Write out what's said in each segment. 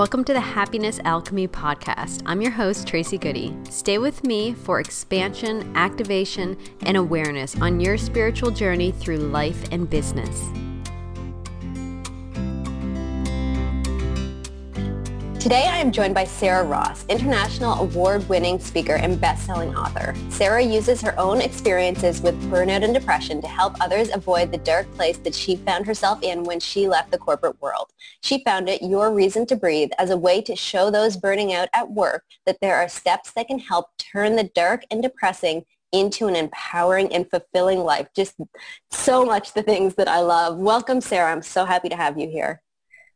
Welcome to the Happiness Alchemy Podcast. I'm your host, Tracy Goody. Stay with me for expansion, activation, and awareness on your spiritual journey through life and business. Today, I am joined by Sarah Ross, international award-winning speaker and best-selling author. Sarah uses her own experiences with burnout and depression to help others avoid the dark place that she found herself in when she left the corporate world. She founded Your Reason to Breathe as a way to show those burning out at work that there are steps that can help turn the dark and depressing into an empowering and fulfilling life. Just so much the things that I love. Welcome, Sarah. I'm so happy to have you here.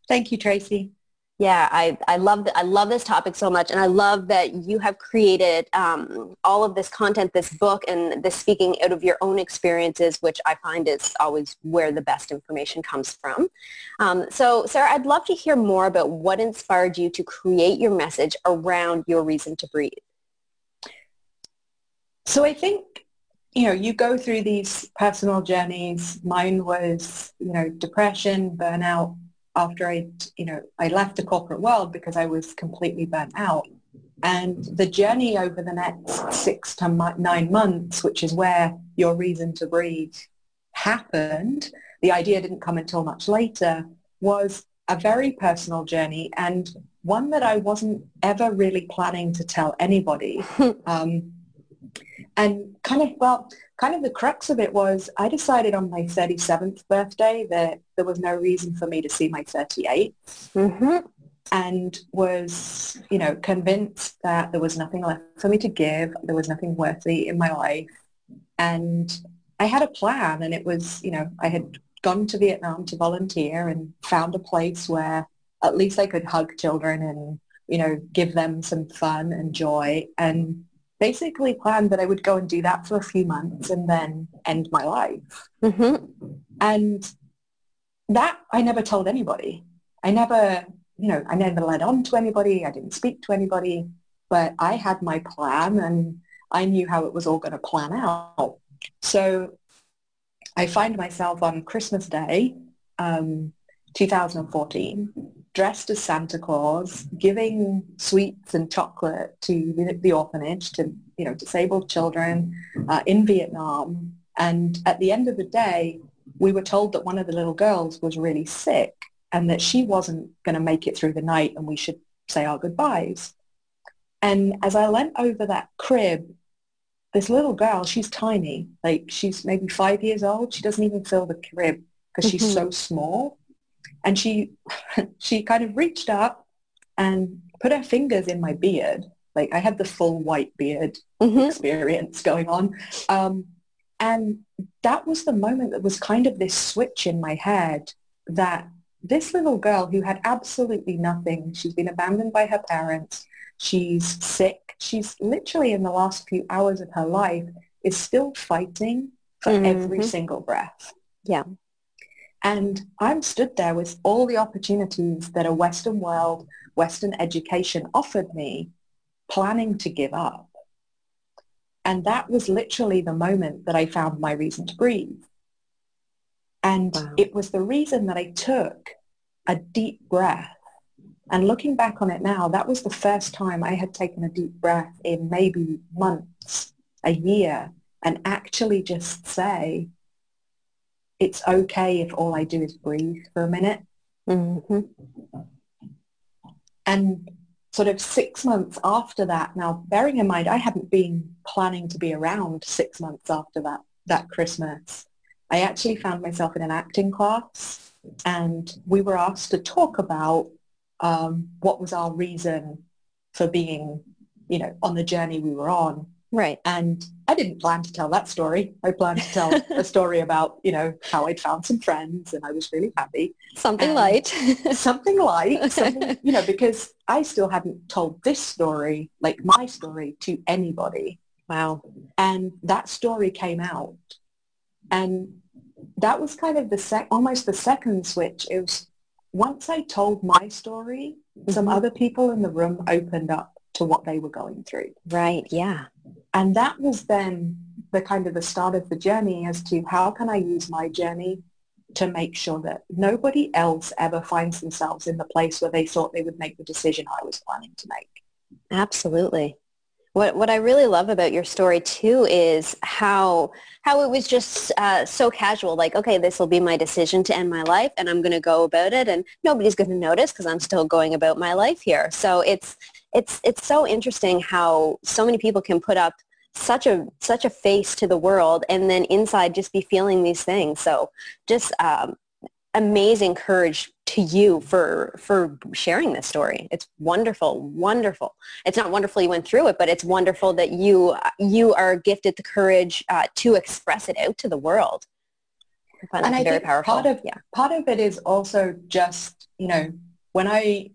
Thank you, Tracy. Yeah, I, I love I love this topic so much, and I love that you have created um, all of this content, this book, and this speaking out of your own experiences, which I find is always where the best information comes from. Um, so, Sarah, I'd love to hear more about what inspired you to create your message around your reason to breathe. So, I think you know you go through these personal journeys. Mine was you know depression, burnout after I, you know, I left the corporate world because I was completely burnt out. And the journey over the next six to nine months, which is where your reason to breathe happened, the idea didn't come until much later, was a very personal journey and one that I wasn't ever really planning to tell anybody. um, and kind of, well, kind of the crux of it was I decided on my 37th birthday that there was no reason for me to see my 38th mm-hmm. and was, you know, convinced that there was nothing left for me to give. There was nothing worthy in my life. And I had a plan and it was, you know, I had gone to Vietnam to volunteer and found a place where at least I could hug children and, you know, give them some fun and joy. And basically planned that I would go and do that for a few months and then end my life. Mm-hmm. And that I never told anybody. I never, you know, I never led on to anybody. I didn't speak to anybody, but I had my plan and I knew how it was all going to plan out. So I find myself on Christmas Day, um, 2014, dressed as Santa Claus, giving sweets and chocolate to the, the orphanage to you know disabled children uh, in Vietnam. And at the end of the day, we were told that one of the little girls was really sick and that she wasn't going to make it through the night and we should say our goodbyes. And as I leant over that crib, this little girl, she's tiny, like she's maybe five years old. She doesn't even fill the crib because she's mm-hmm. so small and she she kind of reached up and put her fingers in my beard like i had the full white beard mm-hmm. experience going on um, and that was the moment that was kind of this switch in my head that this little girl who had absolutely nothing she's been abandoned by her parents she's sick she's literally in the last few hours of her life is still fighting for mm-hmm. every single breath yeah and I'm stood there with all the opportunities that a Western world, Western education offered me, planning to give up. And that was literally the moment that I found my reason to breathe. And wow. it was the reason that I took a deep breath. And looking back on it now, that was the first time I had taken a deep breath in maybe months, a year, and actually just say, it's okay if all I do is breathe for a minute. Mm-hmm. And sort of six months after that, now bearing in mind I hadn't been planning to be around six months after that, that Christmas, I actually found myself in an acting class and we were asked to talk about um, what was our reason for being, you know, on the journey we were on. Right. And I didn't plan to tell that story. I planned to tell a story about, you know, how I'd found some friends and I was really happy. Something and light. something light. Something, you know, because I still hadn't told this story, like my story, to anybody. Wow. And that story came out. And that was kind of the sec almost the second switch. It was once I told my story, mm-hmm. some other people in the room opened up to what they were going through. Right. Yeah. And that was then the kind of the start of the journey as to how can I use my journey to make sure that nobody else ever finds themselves in the place where they thought they would make the decision I was planning to make. Absolutely. What what I really love about your story too is how how it was just uh, so casual. Like, okay, this will be my decision to end my life, and I'm going to go about it, and nobody's going to notice because I'm still going about my life here. So it's it's it's so interesting how so many people can put up such a such a face to the world, and then inside just be feeling these things. So just um, amazing courage to you for for sharing this story. It's wonderful, wonderful. It's not wonderful you went through it, but it's wonderful that you you are gifted the courage uh, to express it out to the world. I find and I very think powerful. Part of yeah. part of it is also just you know when I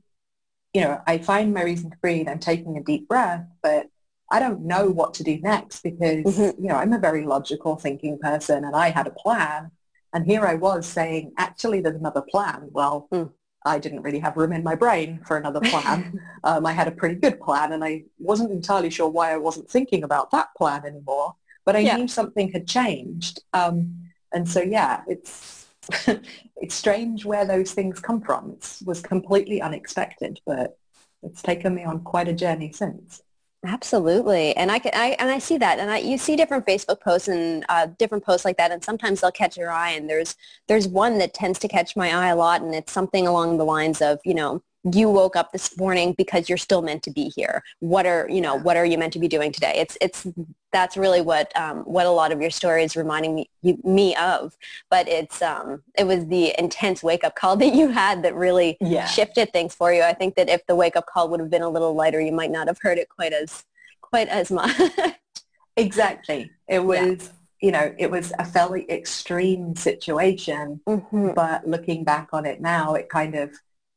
you know I find my reason to breathe. I'm taking a deep breath, but I don't know what to do next because mm-hmm. you know I'm a very logical thinking person, and I had a plan and here I was saying, actually, there's another plan. Well, mm. I didn't really have room in my brain for another plan. um, I had a pretty good plan, and I wasn't entirely sure why I wasn't thinking about that plan anymore. But I yeah. knew something had changed. Um, and so, yeah, it's it's strange where those things come from. It was completely unexpected, but it's taken me on quite a journey since. Absolutely, and I can, I and I see that, and I you see different Facebook posts and uh, different posts like that, and sometimes they'll catch your eye, and there's there's one that tends to catch my eye a lot, and it's something along the lines of you know you woke up this morning because you're still meant to be here. What are you know what are you meant to be doing today? It's it's that's really what um, what a lot of your story is reminding me me of. But it's um, it was the intense wake up call that you had that really yeah. shifted things for you. I think that if the wake up call would have been a little lighter, you might not have heard it quite as quite as much. exactly. It was. Yeah you know, it was a fairly extreme situation, mm-hmm. but looking back on it now, it kind of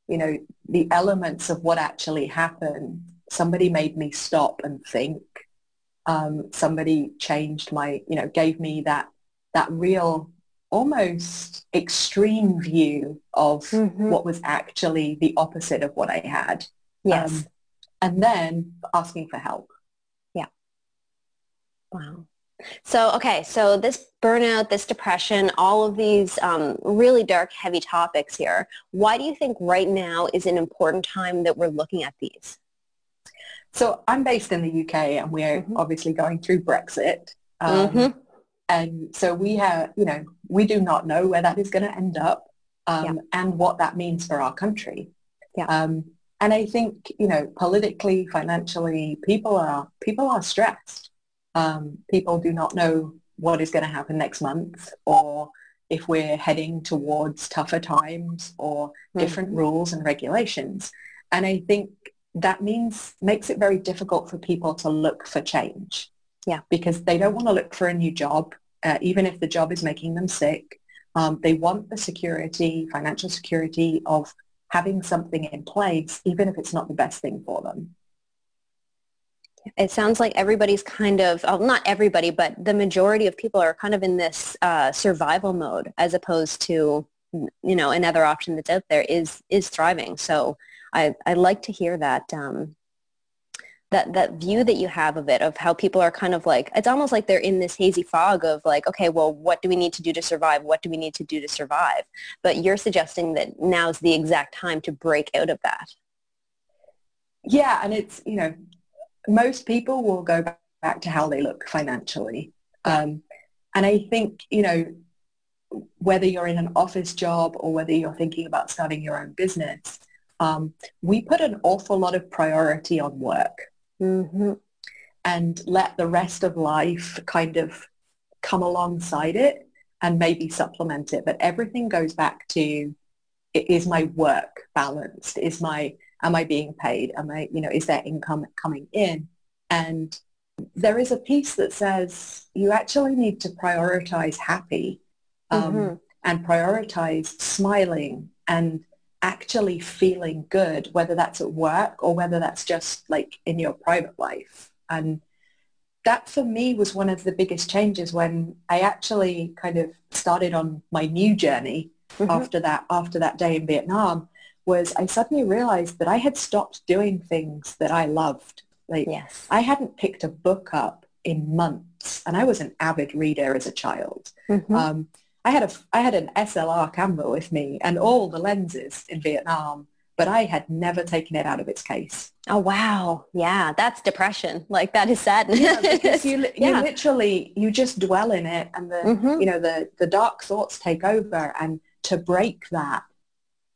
you know, the elements of what actually happened, somebody made me stop and think. Um, somebody changed my, you know, gave me that that real almost extreme view of mm-hmm. what was actually the opposite of what I had. Yes. Um, and then asking for help. Yeah. Wow. So, okay, so this burnout, this depression, all of these um, really dark, heavy topics here, why do you think right now is an important time that we're looking at these? So I'm based in the UK and we're mm-hmm. obviously going through Brexit. Um, mm-hmm. And so we have, you know, we do not know where that is going to end up um, yeah. and what that means for our country. Yeah. Um, and I think, you know, politically, financially, people are people are stressed. Um, people do not know what is going to happen next month or if we're heading towards tougher times or mm-hmm. different rules and regulations. And I think that means makes it very difficult for people to look for change. Yeah. Because they don't want to look for a new job, uh, even if the job is making them sick. Um, they want the security, financial security of having something in place, even if it's not the best thing for them it sounds like everybody's kind of well, not everybody but the majority of people are kind of in this uh, survival mode as opposed to you know another option that's out there is is thriving. So i i like to hear that um that that view that you have of it of how people are kind of like it's almost like they're in this hazy fog of like okay well what do we need to do to survive? What do we need to do to survive? But you're suggesting that now's the exact time to break out of that. Yeah and it's you know most people will go back to how they look financially. Um, and I think, you know, whether you're in an office job or whether you're thinking about starting your own business, um, we put an awful lot of priority on work mm-hmm. and let the rest of life kind of come alongside it and maybe supplement it. But everything goes back to, is my work balanced? Is my am I being paid? Am I, you know, is there income coming in? And there is a piece that says you actually need to prioritize happy um, mm-hmm. and prioritize smiling and actually feeling good, whether that's at work or whether that's just like in your private life. And that for me was one of the biggest changes when I actually kind of started on my new journey mm-hmm. after that after that day in Vietnam was I suddenly realized that I had stopped doing things that I loved. Like yes. I hadn't picked a book up in months and I was an avid reader as a child. Mm-hmm. Um, I had a I had an SLR camera with me and all the lenses in Vietnam, but I had never taken it out of its case. Oh wow, yeah, that's depression. Like that is sadness. Yeah, because you you yeah. literally you just dwell in it, and the mm-hmm. you know the the dark thoughts take over, and to break that,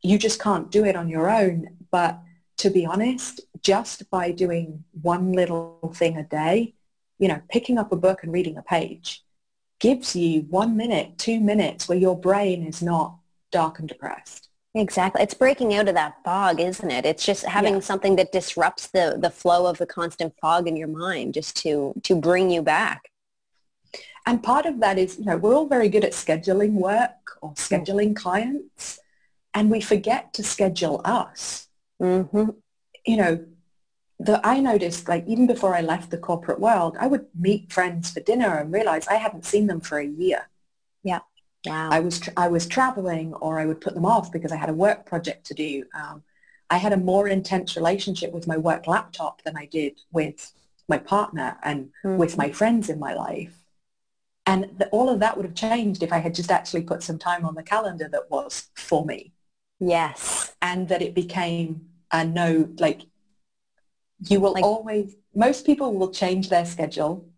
you just can't do it on your own. But to be honest, just by doing one little thing a day, you know, picking up a book and reading a page gives you one minute, two minutes where your brain is not dark and depressed. Exactly. It's breaking out of that fog, isn't it? It's just having yeah. something that disrupts the, the flow of the constant fog in your mind just to, to bring you back. And part of that is, you know, we're all very good at scheduling work or scheduling clients and we forget to schedule us. Mm-hmm. You know, the, I noticed like even before I left the corporate world, I would meet friends for dinner and realize I hadn't seen them for a year. Yeah. Wow. I was, tra- I was traveling or I would put them off because I had a work project to do. Um, I had a more intense relationship with my work laptop than I did with my partner and mm-hmm. with my friends in my life. And the, all of that would have changed if I had just actually put some time on the calendar that was for me. Yes. And that it became a no, like you will like, always, most people will change their schedule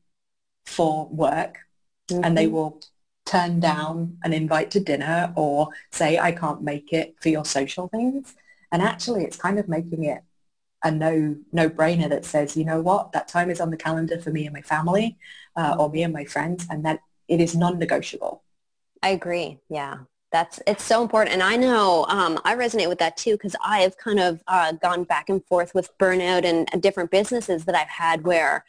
for work mm-hmm. and they mm-hmm. will turn down an invite to dinner or say, I can't make it for your social things. And actually it's kind of making it a no no brainer that says, you know what, that time is on the calendar for me and my family uh, or me and my friends and that it is non-negotiable. I agree. Yeah that's it's so important and i know um, i resonate with that too because i have kind of uh, gone back and forth with burnout and different businesses that i've had where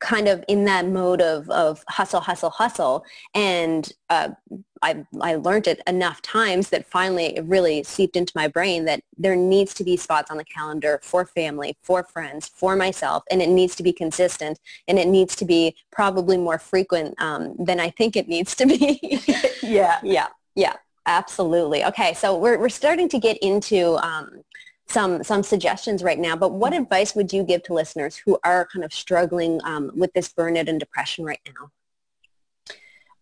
kind of in that mode of, of hustle, hustle, hustle. And uh, I, I learned it enough times that finally it really seeped into my brain that there needs to be spots on the calendar for family, for friends, for myself, and it needs to be consistent and it needs to be probably more frequent um, than I think it needs to be. yeah. Yeah. Yeah. Absolutely. Okay, so we're, we're starting to get into um, some some suggestions right now, but what advice would you give to listeners who are kind of struggling um, with this burnout and depression right now?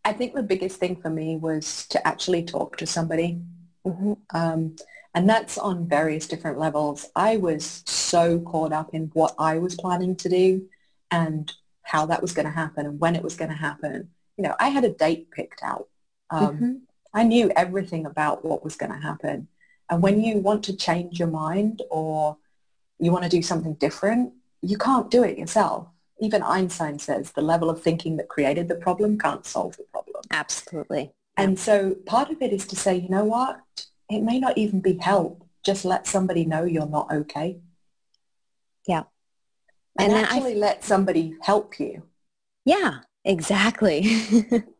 I think the biggest thing for me was to actually talk to somebody. Mm-hmm. Um, and that's on various different levels. I was so caught up in what I was planning to do and how that was going to happen and when it was going to happen. You know, I had a date picked out. Um, mm-hmm. I knew everything about what was going to happen. And when you want to change your mind or you want to do something different, you can't do it yourself. Even Einstein says the level of thinking that created the problem can't solve the problem. Absolutely. And so part of it is to say, you know what? It may not even be help. Just let somebody know you're not okay. Yeah. And, and actually I... let somebody help you. Yeah, exactly.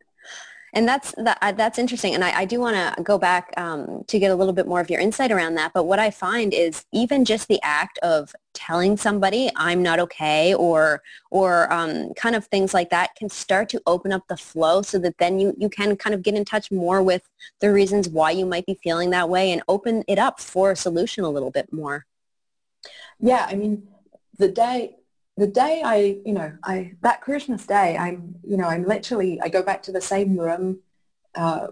and that's that, uh, that's interesting. And I, I do want to go back um, to get a little bit more of your insight around that. But what I find is even just the act of telling somebody I'm not okay or or um, kind of things like that can start to open up the flow so that then you, you can kind of get in touch more with the reasons why you might be feeling that way and open it up for a solution a little bit more. Yeah, I mean, the day the day I, you know, I that Christmas day, I'm, you know, I'm literally, I go back to the same room uh,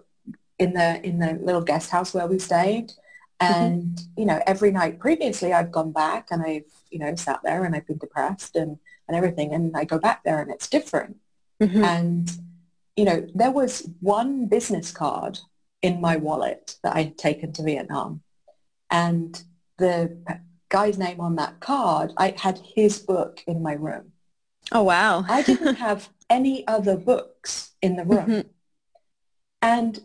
in the in the little guest house where we stayed, mm-hmm. and mm-hmm. you know, every night previously I've gone back and I've, you know, sat there and I've been depressed and and everything, and I go back there and it's different, mm-hmm. and you know, there was one business card in my wallet that I had taken to Vietnam, and the guy's name on that card, I had his book in my room. Oh, wow. I didn't have any other books in the room. Mm-hmm. And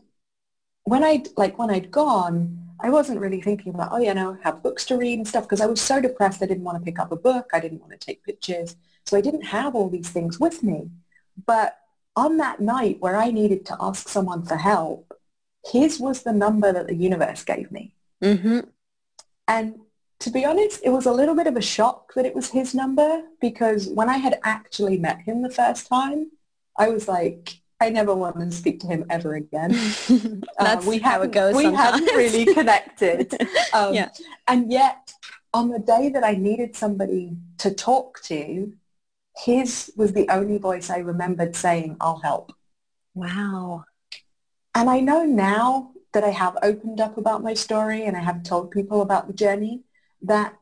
when I like when I'd gone, I wasn't really thinking about, oh, you know, have books to read and stuff because I was so depressed. I didn't want to pick up a book. I didn't want to take pictures. So I didn't have all these things with me. But on that night where I needed to ask someone for help, his was the number that the universe gave me. Mm-hmm. And to be honest, it was a little bit of a shock that it was his number because when I had actually met him the first time, I was like, I never want to speak to him ever again. That's um, we how it goes. We sometimes. hadn't really connected. Um, yeah. And yet, on the day that I needed somebody to talk to, his was the only voice I remembered saying, "I'll help." Wow. and I know now that I have opened up about my story and I have told people about the journey that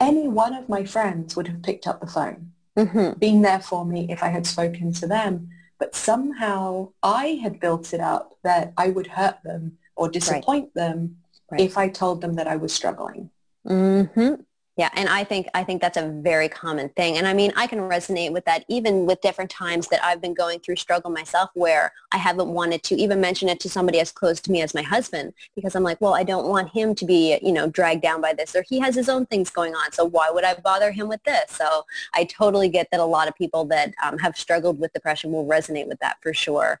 any one of my friends would have picked up the phone, mm-hmm. been there for me if I had spoken to them. But somehow I had built it up that I would hurt them or disappoint right. them right. if I told them that I was struggling. Mm-hmm. Yeah, and I think I think that's a very common thing. And I mean, I can resonate with that even with different times that I've been going through struggle myself where I haven't wanted to even mention it to somebody as close to me as my husband because I'm like, well, I don't want him to be, you know, dragged down by this or he has his own things going on. So why would I bother him with this? So I totally get that a lot of people that um, have struggled with depression will resonate with that for sure.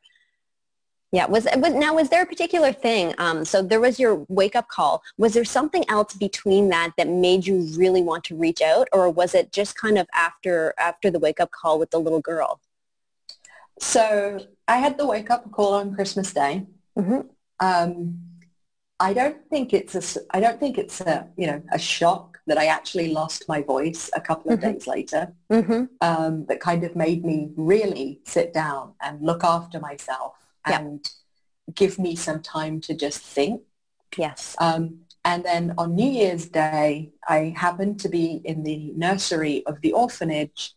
Yeah. Was, was now was there a particular thing? Um, so there was your wake up call. Was there something else between that that made you really want to reach out, or was it just kind of after after the wake up call with the little girl? So I had the wake up call on Christmas Day. Mm-hmm. Um, I don't think it's a I don't think it's a you know a shock that I actually lost my voice a couple of mm-hmm. days later. Mm-hmm. Um, that kind of made me really sit down and look after myself and give me some time to just think. Yes. Um, and then on New Year's Day, I happened to be in the nursery of the orphanage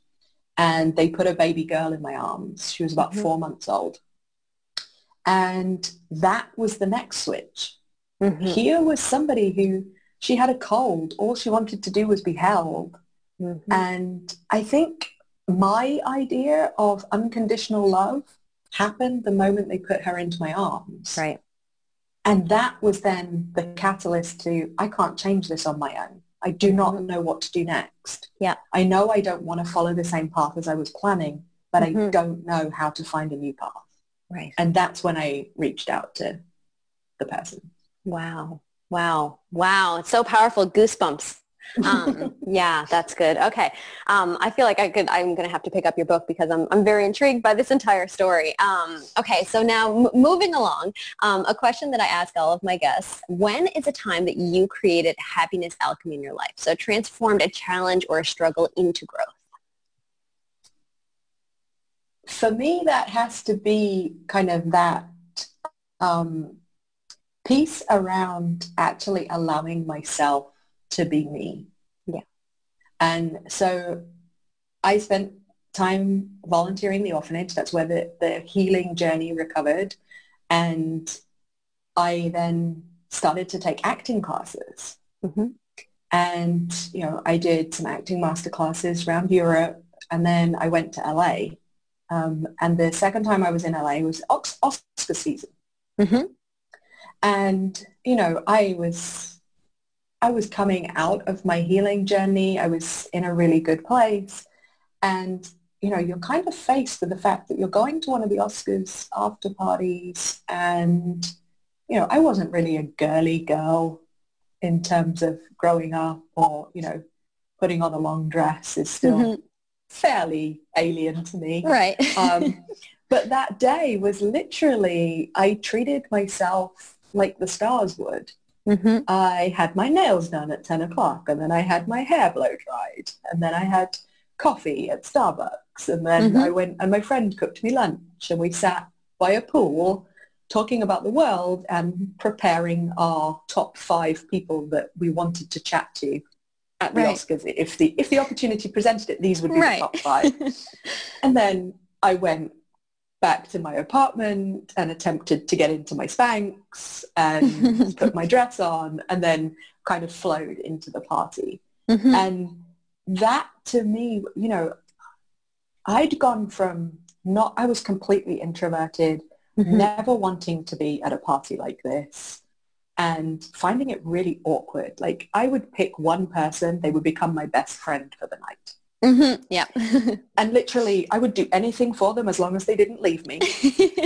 and they put a baby girl in my arms. She was about mm-hmm. four months old. And that was the next switch. Mm-hmm. Here was somebody who she had a cold. All she wanted to do was be held. Mm-hmm. And I think my idea of unconditional love happened the moment they put her into my arms. Right. And that was then the catalyst to, I can't change this on my own. I do not mm-hmm. know what to do next. Yeah. I know I don't want to follow the same path as I was planning, but mm-hmm. I don't know how to find a new path. Right. And that's when I reached out to the person. Wow. Wow. Wow. It's so powerful. Goosebumps um, yeah, that's good. Okay. Um, I feel like I could, I'm going to have to pick up your book because I'm, I'm very intrigued by this entire story. Um, okay. So now m- moving along, um, a question that I ask all of my guests, when is a time that you created happiness alchemy in your life? So transformed a challenge or a struggle into growth? For me, that has to be kind of that um, piece around actually allowing myself to be me. Yeah. And so I spent time volunteering the orphanage. That's where the, the healing journey recovered. And I then started to take acting classes. Mm-hmm. And, you know, I did some acting master classes around Europe. And then I went to LA. Um, and the second time I was in LA was Oscar season. Mm-hmm. And, you know, I was I was coming out of my healing journey. I was in a really good place. And, you know, you're kind of faced with the fact that you're going to one of the Oscars after parties. And, you know, I wasn't really a girly girl in terms of growing up or, you know, putting on a long dress is still mm-hmm. fairly alien to me. Right. um, but that day was literally, I treated myself like the stars would. Mm-hmm. I had my nails done at 10 o'clock and then I had my hair blow dried and then I had coffee at Starbucks and then mm-hmm. I went and my friend cooked me lunch and we sat by a pool talking about the world and preparing our top five people that we wanted to chat to at the right. Oscars. If the if the opportunity presented it, these would be right. the top five. and then I went back to my apartment and attempted to get into my Spanx and put my dress on and then kind of flowed into the party. Mm-hmm. And that to me, you know, I'd gone from not, I was completely introverted, mm-hmm. never wanting to be at a party like this and finding it really awkward. Like I would pick one person, they would become my best friend for the night. Mm-hmm. Yeah. and literally, I would do anything for them as long as they didn't leave me.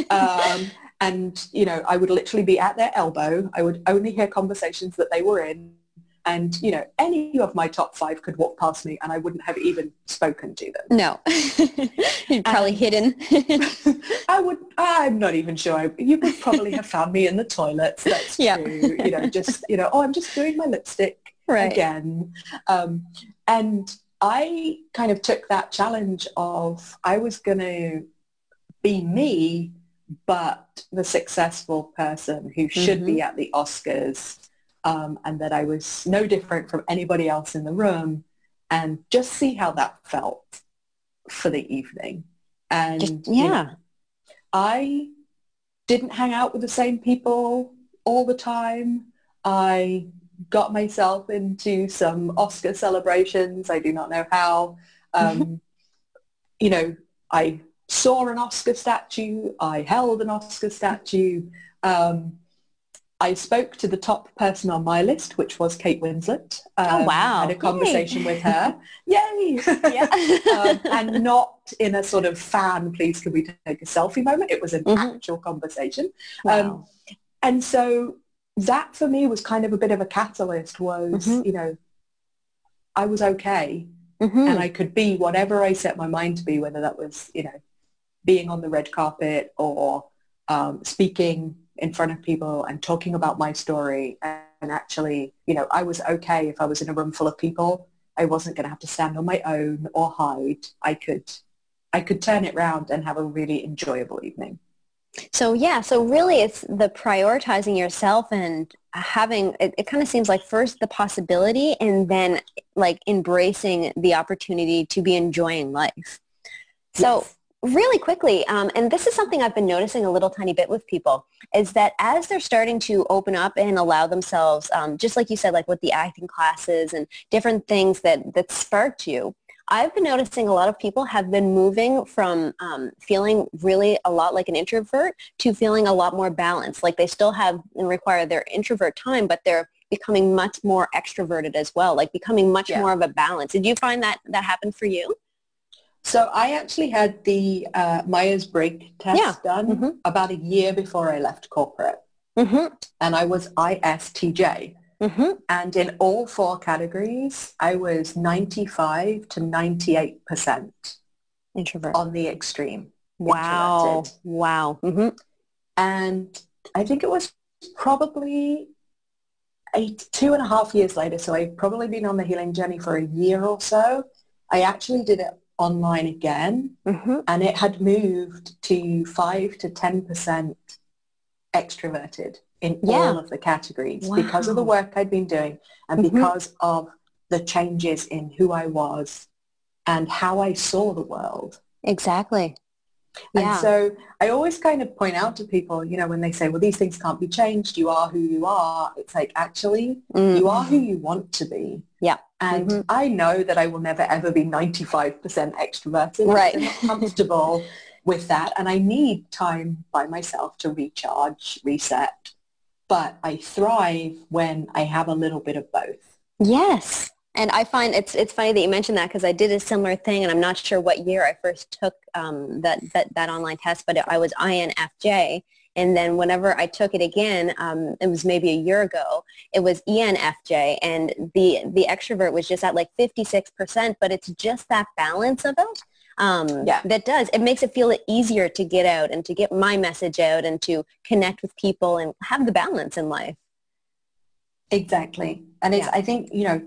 um, and, you know, I would literally be at their elbow. I would only hear conversations that they were in. And, you know, any of my top five could walk past me and I wouldn't have even spoken to them. No. You'd probably hidden. I would, I'm not even sure. I, you would probably have found me in the toilets. That's yeah. true. You know, just, you know, oh, I'm just doing my lipstick right. again. Um, and I kind of took that challenge of I was going to be me, but the successful person who should mm-hmm. be at the Oscars um, and that I was no different from anybody else in the room and just see how that felt for the evening. And just, yeah, you know, I didn't hang out with the same people all the time. I got myself into some Oscar celebrations. I do not know how. Um, you know, I saw an Oscar statue. I held an Oscar statue. Um, I spoke to the top person on my list, which was Kate Winslet. Oh, um, oh wow! Had a conversation Yay. with her. Yay! Yeah. um, and not in a sort of fan, please, can we take a selfie moment? It was an mm-hmm. actual conversation. Wow. Um, and so that for me was kind of a bit of a catalyst. Was mm-hmm. you know, I was okay, mm-hmm. and I could be whatever I set my mind to be, whether that was you know, being on the red carpet or um, speaking in front of people and talking about my story. And actually, you know, I was okay if I was in a room full of people. I wasn't going to have to stand on my own or hide. I could, I could turn it around and have a really enjoyable evening. So yeah, so really it's the prioritizing yourself and having, it, it kind of seems like first the possibility and then like embracing the opportunity to be enjoying life. So yes really quickly, um, and this is something I've been noticing a little tiny bit with people, is that as they're starting to open up and allow themselves, um, just like you said, like with the acting classes and different things that, that sparked you, I've been noticing a lot of people have been moving from um, feeling really a lot like an introvert to feeling a lot more balanced. Like they still have and require their introvert time, but they're becoming much more extroverted as well, like becoming much yeah. more of a balance. Did you find that that happened for you? So I actually had the uh, Myers-Briggs test yeah. done mm-hmm. about a year before I left corporate. Mm-hmm. And I was ISTJ. Mm-hmm. And in all four categories, I was 95 to 98% introvert on the extreme. Wow. Wow. Mm-hmm. And I think it was probably eight, two and a half years later. So I've probably been on the healing journey for a year or so. I actually did it online again mm-hmm. and it had moved to 5 to 10% extroverted in yeah. all of the categories wow. because of the work I'd been doing and mm-hmm. because of the changes in who I was and how I saw the world. Exactly. And yeah. so I always kind of point out to people, you know, when they say, well, these things can't be changed, you are who you are. It's like, actually, mm. you are who you want to be. Yeah. And mm-hmm. I know that I will never ever be 95% extroverted. Right. I'm not comfortable with that. And I need time by myself to recharge, reset. But I thrive when I have a little bit of both. Yes. And I find it's it's funny that you mentioned that because I did a similar thing, and I'm not sure what year I first took um, that, that that online test, but I was INFJ, and then whenever I took it again, um, it was maybe a year ago, it was ENFJ, and the the extrovert was just at like 56%, but it's just that balance of it um, yeah. that does. It makes it feel easier to get out and to get my message out and to connect with people and have the balance in life. Exactly. And it's, yeah. I think, you know,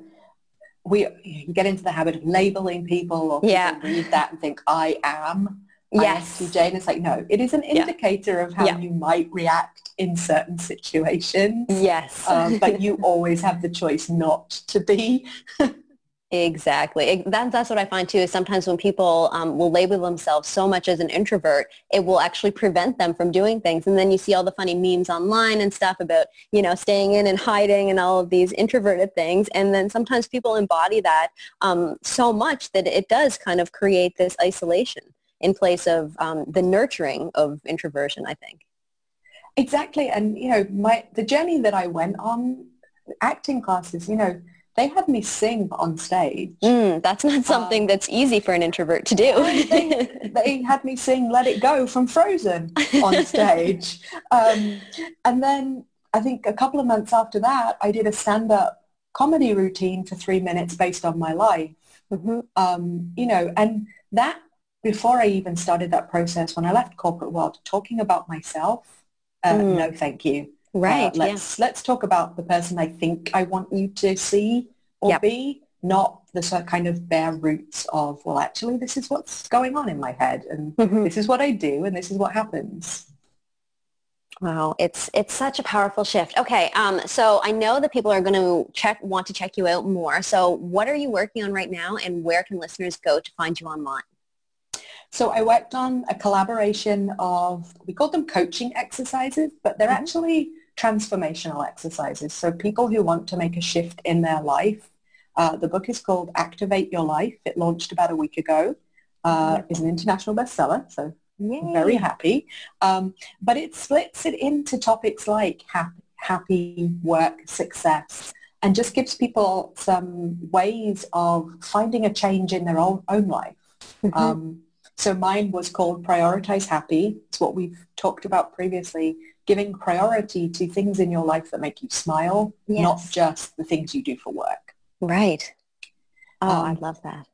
we get into the habit of labeling people or people yeah. read that and think I am yes. ISTJ and it's like no it is an indicator yeah. of how you might react in certain situations yes um, but you always have the choice not to be Exactly. That, that's what I find too is sometimes when people um, will label themselves so much as an introvert, it will actually prevent them from doing things. And then you see all the funny memes online and stuff about, you know, staying in and hiding and all of these introverted things. And then sometimes people embody that um, so much that it does kind of create this isolation in place of um, the nurturing of introversion, I think. Exactly. And, you know, my the journey that I went on, acting classes, you know, they had me sing on stage. Mm, that's not something um, that's easy for an introvert to do. they, they, had me sing Let It Go from Frozen on stage. um, and then I think a couple of months after that, I did a stand-up comedy routine for three minutes based on my life. Mm-hmm. Um, you know, and that before I even started that process, when I left corporate world, talking about myself, uh, mm. no, thank you. Right. Uh, let's yeah. let's talk about the person I think I want you to see or yep. be, not the sort of kind of bare roots of well, actually, this is what's going on in my head, and mm-hmm. this is what I do, and this is what happens. Wow, it's it's such a powerful shift. Okay, um, so I know that people are going to check want to check you out more. So, what are you working on right now, and where can listeners go to find you online? So, I worked on a collaboration of we called them coaching exercises, but they're mm-hmm. actually transformational exercises. So, people who want to make a shift in their life. Uh, the book is called Activate Your Life. It launched about a week ago. Uh, is an international bestseller, so Yay. very happy. Um, but it splits it into topics like happy, happy work, success, and just gives people some ways of finding a change in their own, own life. Mm-hmm. Um, so mine was called Prioritize Happy. It's what we've talked about previously, giving priority to things in your life that make you smile, yes. not just the things you do for work. Right. Oh, um, I love that.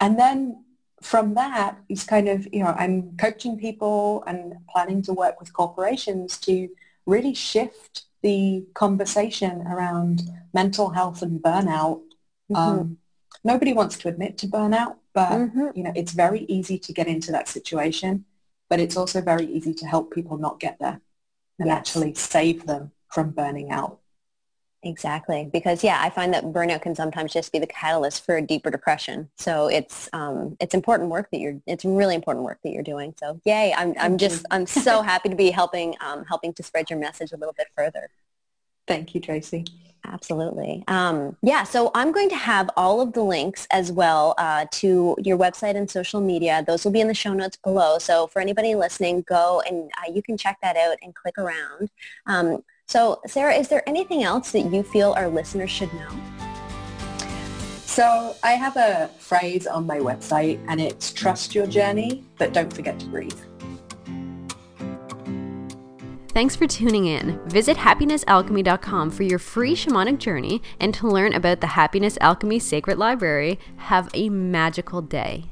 And then from that is kind of, you know, I'm coaching people and planning to work with corporations to really shift the conversation around mental health and burnout. Mm-hmm. Um, nobody wants to admit to burnout, but mm-hmm. you know, it's very easy to get into that situation, but it's also very easy to help people not get there and yes. actually save them from burning out. Exactly. Because yeah, I find that burnout can sometimes just be the catalyst for a deeper depression. So it's um, it's important work that you're it's really important work that you're doing. So yay, I'm I'm just I'm so happy to be helping um, helping to spread your message a little bit further. Thank you, Tracy. Absolutely. Um, yeah, so I'm going to have all of the links as well uh, to your website and social media. Those will be in the show notes below. So for anybody listening, go and uh, you can check that out and click around. Um, so Sarah, is there anything else that you feel our listeners should know? So I have a phrase on my website and it's trust your journey, but don't forget to breathe. Thanks for tuning in. Visit happinessalchemy.com for your free shamanic journey and to learn about the Happiness Alchemy Sacred Library. Have a magical day.